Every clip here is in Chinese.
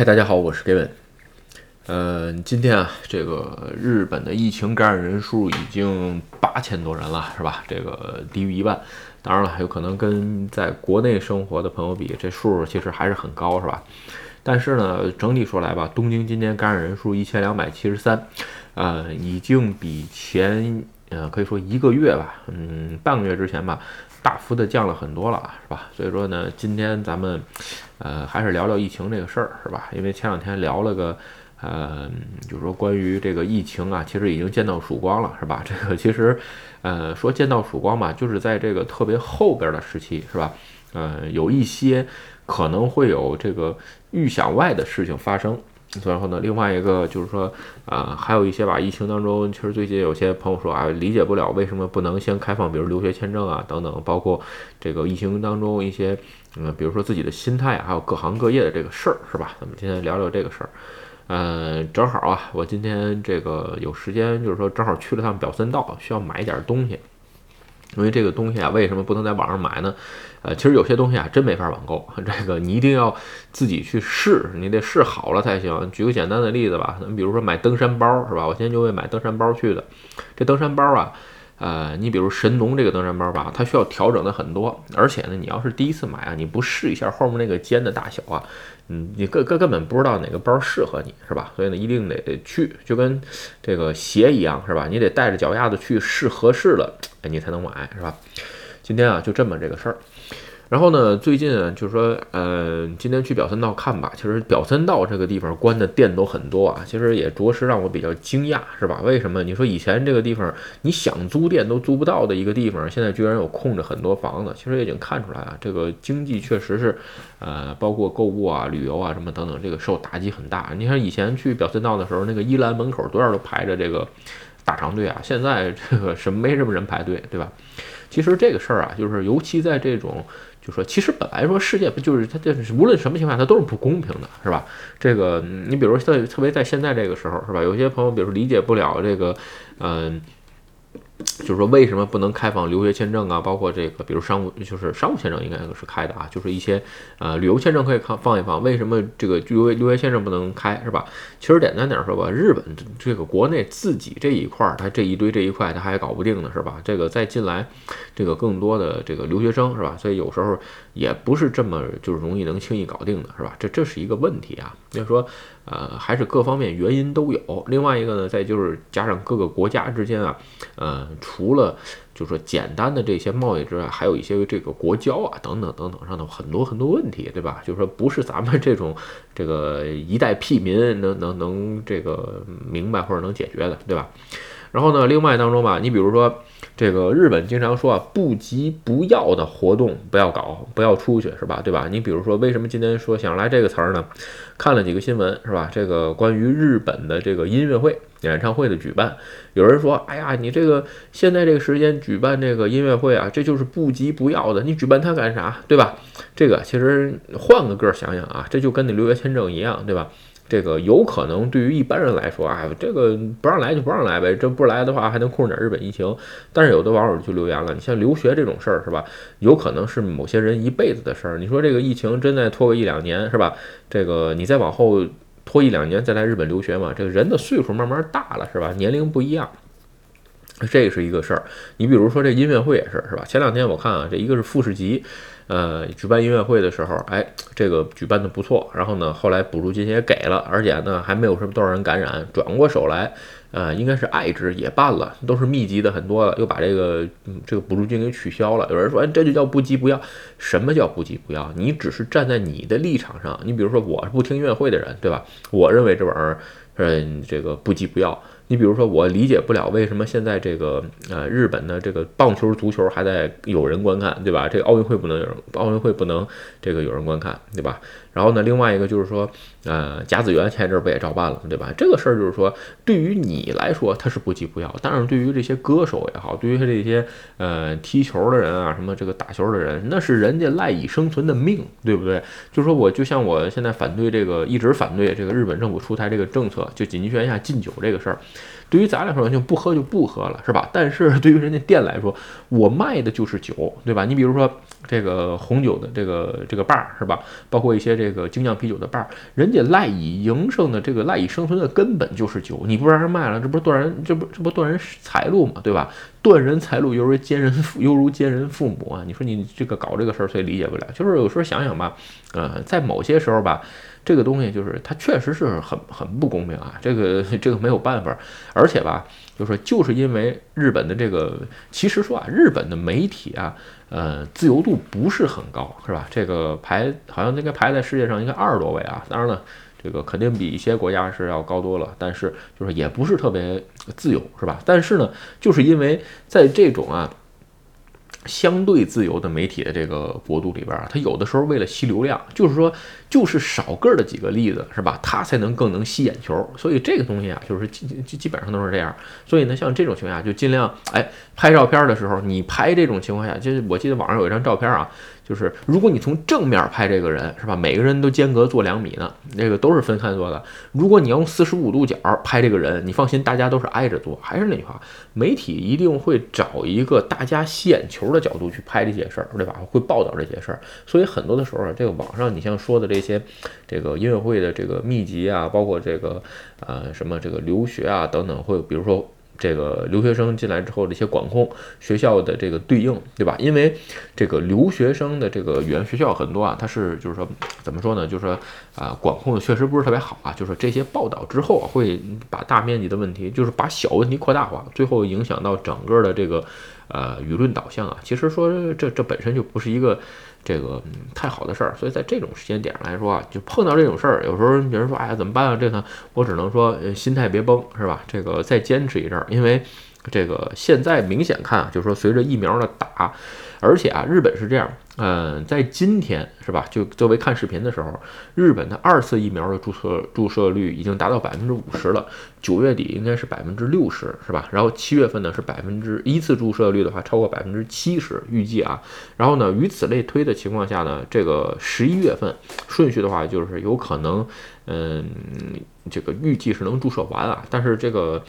嗨，大家好，我是 Gavin。呃，今天啊，这个日本的疫情感染人数已经八千多人了，是吧？这个低于一万。当然了，有可能跟在国内生活的朋友比，这数其实还是很高，是吧？但是呢，整体说来吧，东京今天感染人数一千两百七十三，呃，已经比前呃可以说一个月吧，嗯，半个月之前吧。大幅的降了很多了，是吧？所以说呢，今天咱们，呃，还是聊聊疫情这个事儿，是吧？因为前两天聊了个，呃，就是说关于这个疫情啊，其实已经见到曙光了，是吧？这个其实，呃，说见到曙光吧，就是在这个特别后边的时期，是吧？呃，有一些可能会有这个预想外的事情发生。然后呢，另外一个就是说，啊，还有一些吧，疫情当中，其实最近有些朋友说啊，理解不了为什么不能先开放，比如留学签证啊等等，包括这个疫情当中一些，嗯，比如说自己的心态，还有各行各业的这个事儿，是吧？咱们今天聊聊这个事儿。嗯，正好啊，我今天这个有时间，就是说正好去了趟表参道，需要买一点东西。因为这个东西啊，为什么不能在网上买呢？呃，其实有些东西啊，真没法网购。这个你一定要自己去试，你得试好了才行。举个简单的例子吧，你比如说买登山包，是吧？我现在就为买登山包去的。这登山包啊。呃，你比如神农这个登山包吧，它需要调整的很多，而且呢，你要是第一次买啊，你不试一下后面那个肩的大小啊，嗯，你根根根本不知道哪个包适合你，是吧？所以呢，一定得去，就跟这个鞋一样，是吧？你得带着脚丫子去试合适了，哎，你才能买，是吧？今天啊，就这么这个事儿。然后呢，最近啊就是说，呃，今天去表参道看吧。其实表参道这个地方关的店都很多啊，其实也着实让我比较惊讶，是吧？为什么？你说以前这个地方你想租店都租不到的一个地方，现在居然有空着很多房子，其实已经看出来啊，这个经济确实是，呃，包括购物啊、旅游啊什么等等，这个受打击很大。你看以前去表参道的时候，那个一兰门口多少都排着这个大长队啊，现在这个什么没什么人排队，对吧？其实这个事儿啊，就是尤其在这种。就说其实本来说世界不就是它就是无论什么情况下它都是不公平的，是吧？这个你比如在特别在现在这个时候，是吧？有些朋友比如说理解不了这个，嗯。就是说，为什么不能开放留学签证啊？包括这个，比如商务，就是商务签证应该是开的啊。就是一些呃旅游签证可以放放一放。为什么这个留留学签证不能开，是吧？其实简单点说吧，日本这个国内自己这一块儿，它这一堆这一块，它还搞不定呢，是吧？这个再进来这个更多的这个留学生，是吧？所以有时候也不是这么就是容易能轻易搞定的，是吧？这这是一个问题啊。就是说。呃，还是各方面原因都有。另外一个呢，再就是加上各个国家之间啊，呃，除了就是说简单的这些贸易之外，还有一些这个国交啊等等等等上的很多很多问题，对吧？就是说不是咱们这种这个一代屁民能能能这个明白或者能解决的，对吧？然后呢，另外当中吧，你比如说。这个日本经常说啊，不急不要的活动不要搞，不要出去，是吧？对吧？你比如说，为什么今天说想来这个词儿呢？看了几个新闻，是吧？这个关于日本的这个音乐会、演唱会的举办，有人说，哎呀，你这个现在这个时间举办这个音乐会啊，这就是不急不要的，你举办它干啥？对吧？这个其实换个个想想啊，这就跟你留学签证一样，对吧？这个有可能对于一般人来说啊，这个不让来就不让来呗，这不来的话还能控制点日本疫情。但是有的网友就留言了，你像留学这种事儿是吧？有可能是某些人一辈子的事儿。你说这个疫情真再拖个一两年是吧？这个你再往后拖一两年再来日本留学嘛？这个人的岁数慢慢大了是吧？年龄不一样，这是一个事儿。你比如说这音乐会也是是吧？前两天我看啊，这一个是富士急。呃，举办音乐会的时候，哎，这个举办的不错。然后呢，后来补助金也给了，而且呢，还没有什么多少人感染。转过手来，呃，应该是爱知也办了，都是密集的很多了，又把这个嗯这个补助金给取消了。有人说，哎，这就叫不急不要。什么叫不急不要？你只是站在你的立场上，你比如说，我是不听音乐会的人，对吧？我认为这玩意儿，嗯，这个不急不要。你比如说，我理解不了为什么现在这个呃日本的这个棒球、足球还在有人观看，对吧？这个奥运会不能有人，奥运会不能这个有人观看，对吧？然后呢，另外一个就是说，呃，甲子园前一阵不也照办了，对吧？这个事儿就是说，对于你来说他是不急不要，但是对于这些歌手也好，对于这些呃踢球的人啊，什么这个打球的人，那是人家赖以生存的命，对不对？就说我就像我现在反对这个，一直反对这个日本政府出台这个政策，就紧急宣言下禁酒这个事儿。对于咱来说，就不喝就不喝了，是吧？但是对于人家店来说，我卖的就是酒，对吧？你比如说这个红酒的这个这个把儿，是吧？包括一些这个精酿啤酒的把儿，人家赖以营生的这个赖以生存的根本就是酒，你不让人卖了，这不是断人，这不这不断人财路嘛，对吧？断人财路犹如奸人父，犹如奸人父母啊！你说你这个搞这个事儿，谁理解不了？就是有时候想想吧，呃，在某些时候吧。这个东西就是它确实是很很不公平啊，这个 这个没有办法，而且吧，就是说就是因为日本的这个，其实说啊，日本的媒体啊，呃，自由度不是很高，是吧？这个排好像应该排在世界上应该二十多位啊，当然了，这个肯定比一些国家是要高多了，但是就是也不是特别自由，是吧？但是呢，就是因为在这种啊。相对自由的媒体的这个国度里边，它有的时候为了吸流量，就是说，就是少个的几个例子，是吧？它才能更能吸眼球。所以这个东西啊，就是基基基本上都是这样。所以呢，像这种情况下，就尽量哎，拍照片的时候，你拍这种情况下，就是我记得网上有一张照片啊。就是如果你从正面拍这个人，是吧？每个人都间隔坐两米呢，那个都是分开坐的。如果你要用四十五度角拍这个人，你放心，大家都是挨着坐。还是那句话，媒体一定会找一个大家吸眼球的角度去拍这些事儿，对吧？会报道这些事儿。所以很多的时候啊，这个网上你像说的这些，这个音乐会的这个秘籍啊，包括这个呃什么这个留学啊等等，会比如说。这个留学生进来之后的一些管控，学校的这个对应，对吧？因为这个留学生的这个语言学校很多啊，它是就是说怎么说呢？就是说啊，管控的确实不是特别好啊。就是这些报道之后啊，会把大面积的问题，就是把小问题扩大化，最后影响到整个的这个呃舆论导向啊。其实说这这本身就不是一个。这个太好的事儿，所以在这种时间点上来说啊，就碰到这种事儿，有时候别人说，哎呀，怎么办啊？这个我只能说，心态别崩，是吧？这个再坚持一阵儿，因为这个现在明显看啊，就是说随着疫苗的打。而且啊，日本是这样，嗯，在今天是吧？就作为看视频的时候，日本的二次疫苗的注射注射率已经达到百分之五十了，九月底应该是百分之六十，是吧？然后七月份呢是百分之一次注射率的话超过百分之七十，预计啊，然后呢，与此类推的情况下呢，这个十一月份顺序的话就是有可能，嗯。这个预计是能注射完啊，但是这个，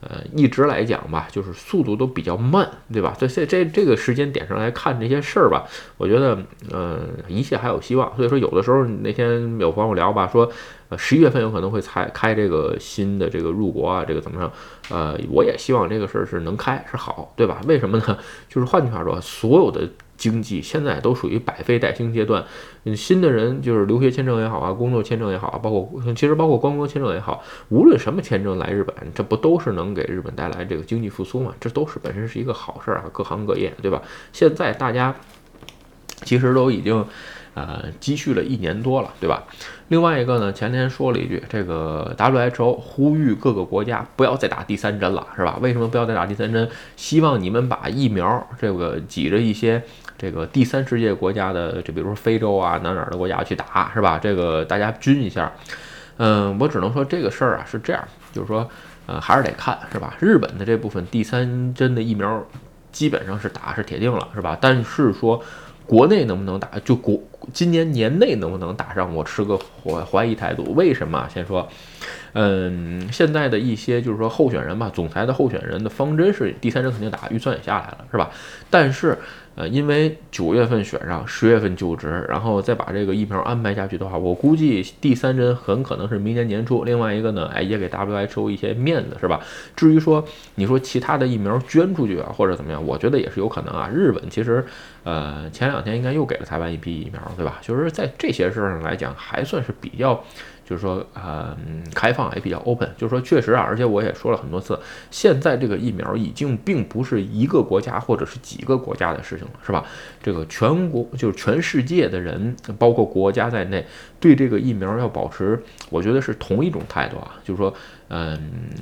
呃，一直来讲吧，就是速度都比较慢，对吧？在这这这个时间点上来看这些事儿吧，我觉得，呃，一切还有希望。所以说，有的时候那天有朋友聊吧，说，呃，十一月份有可能会才开这个新的这个入国啊，这个怎么着？呃，我也希望这个事儿是能开是好，对吧？为什么呢？就是换句话说，所有的。经济现在都属于百废待兴阶段，嗯，新的人就是留学签证也好啊，工作签证也好啊，包括其实包括观光签证也好，无论什么签证来日本，这不都是能给日本带来这个经济复苏嘛？这都是本身是一个好事儿啊，各行各业，对吧？现在大家其实都已经。呃，积蓄了一年多了，对吧？另外一个呢，前天说了一句，这个 WHO 呼吁各个国家不要再打第三针了，是吧？为什么不要再打第三针？希望你们把疫苗这个挤着一些这个第三世界国家的，就比如说非洲啊哪哪的国家去打，是吧？这个大家均一下。嗯，我只能说这个事儿啊是这样，就是说，呃，还是得看，是吧？日本的这部分第三针的疫苗基本上是打是铁定了，是吧？但是说。国内能不能打？就国今年年内能不能打上？我持个怀怀疑态度。为什么？先说，嗯，现在的一些就是说候选人吧，总裁的候选人的方针是第三针肯定打，预算也下来了，是吧？但是。呃，因为九月份选上，十月份就职，然后再把这个疫苗安排下去的话，我估计第三针很可能是明年年初。另外一个呢，哎，也给 WHO 一些面子，是吧？至于说你说其他的疫苗捐出去啊，或者怎么样，我觉得也是有可能啊。日本其实，呃，前两天应该又给了台湾一批疫苗，对吧？就是在这些事儿上来讲，还算是比较。就是说，呃，开放也比较 open。就是说，确实啊，而且我也说了很多次，现在这个疫苗已经并不是一个国家或者是几个国家的事情了，是吧？这个全国就是全世界的人，包括国家在内，对这个疫苗要保持，我觉得是同一种态度啊。就是说，嗯，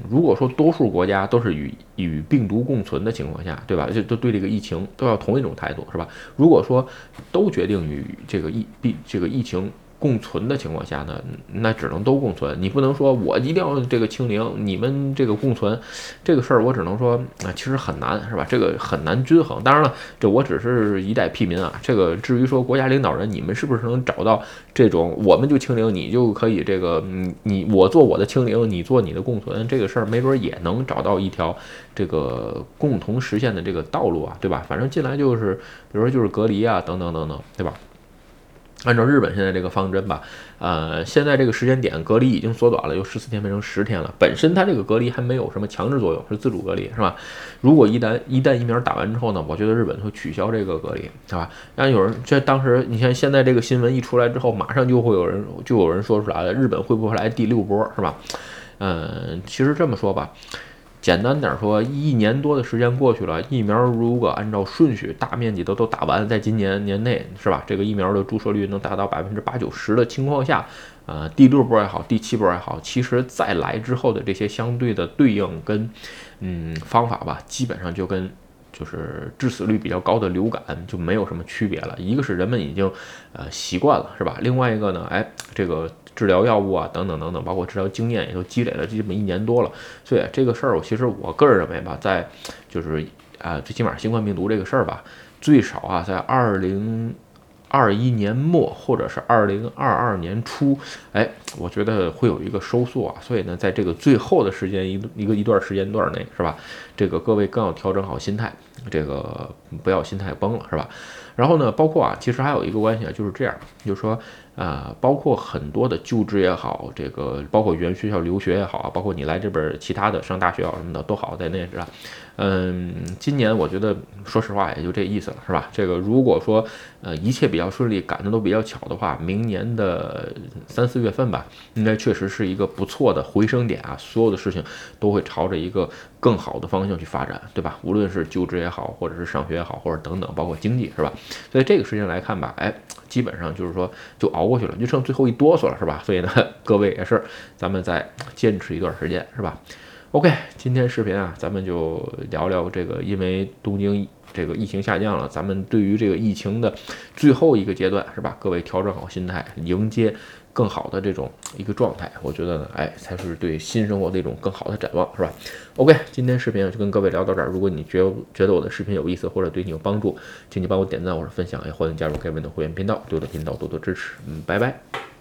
如果说多数国家都是与与病毒共存的情况下，对吧？就都对这个疫情都要同一种态度，是吧？如果说都决定与这个疫病这个疫情。共存的情况下呢，那只能都共存。你不能说我一定要这个清零，你们这个共存，这个事儿我只能说啊，其实很难，是吧？这个很难均衡。当然了，这我只是一代屁民啊。这个至于说国家领导人，你们是不是能找到这种我们就清零，你就可以这个，嗯，你我做我的清零，你做你的共存，这个事儿没准也能找到一条这个共同实现的这个道路啊，对吧？反正进来就是，比如说就是隔离啊，等等等等，对吧？按照日本现在这个方针吧，呃，现在这个时间点隔离已经缩短了，由十四天变成十天了。本身它这个隔离还没有什么强制作用，是自主隔离，是吧？如果一旦一旦疫苗打完之后呢，我觉得日本会取消这个隔离，是吧？但有人这当时你像现在这个新闻一出来之后，马上就会有人就有人说出来了，日本会不会来第六波，是吧？嗯，其实这么说吧。简单点说，一年多的时间过去了，疫苗如果按照顺序大面积的都打完，在今年年内是吧？这个疫苗的注射率能达到百分之八九十的情况下，呃，第六波也好，第七波也好，其实再来之后的这些相对的对应跟嗯方法吧，基本上就跟就是致死率比较高的流感就没有什么区别了。一个是人们已经呃习惯了，是吧？另外一个呢，哎，这个。治疗药物啊，等等等等，包括治疗经验也都积累了这么一年多了，所以这个事儿，我其实我个人认为吧，在就是啊，最起码新冠病毒这个事儿吧，最少啊，在二零二一年末或者是二零二二年初，哎，我觉得会有一个收缩啊，所以呢，在这个最后的时间一一个一段时间段内，是吧？这个各位更要调整好心态，这个不要心态崩了，是吧？然后呢，包括啊，其实还有一个关系啊，就是这样，就是说。啊，包括很多的就职也好，这个包括原学校留学也好啊，包括你来这边其他的上大学啊什么的都好，在那是吧？嗯，今年我觉得说实话也就这意思了，是吧？这个如果说呃一切比较顺利，赶的都比较巧的话，明年的三四月份吧，应该确实是一个不错的回升点啊，所有的事情都会朝着一个更好的方向去发展，对吧？无论是就职也好，或者是上学也好，或者等等，包括经济是吧？所以这个时间来看吧，哎。基本上就是说，就熬过去了，就剩最后一哆嗦了，是吧？所以呢，各位也是，咱们再坚持一段时间，是吧？OK，今天视频啊，咱们就聊聊这个，因为东京这个疫情下降了，咱们对于这个疫情的最后一个阶段，是吧？各位调整好心态，迎接。更好的这种一个状态，我觉得呢，哎，才是对新生活的一种更好的展望，是吧？OK，今天视频就跟各位聊到这儿。如果你觉觉得我的视频有意思或者对你有帮助，请你帮我点赞或者分享，也欢迎加入该文的会员频道，对我的频道多多支持。嗯，拜拜。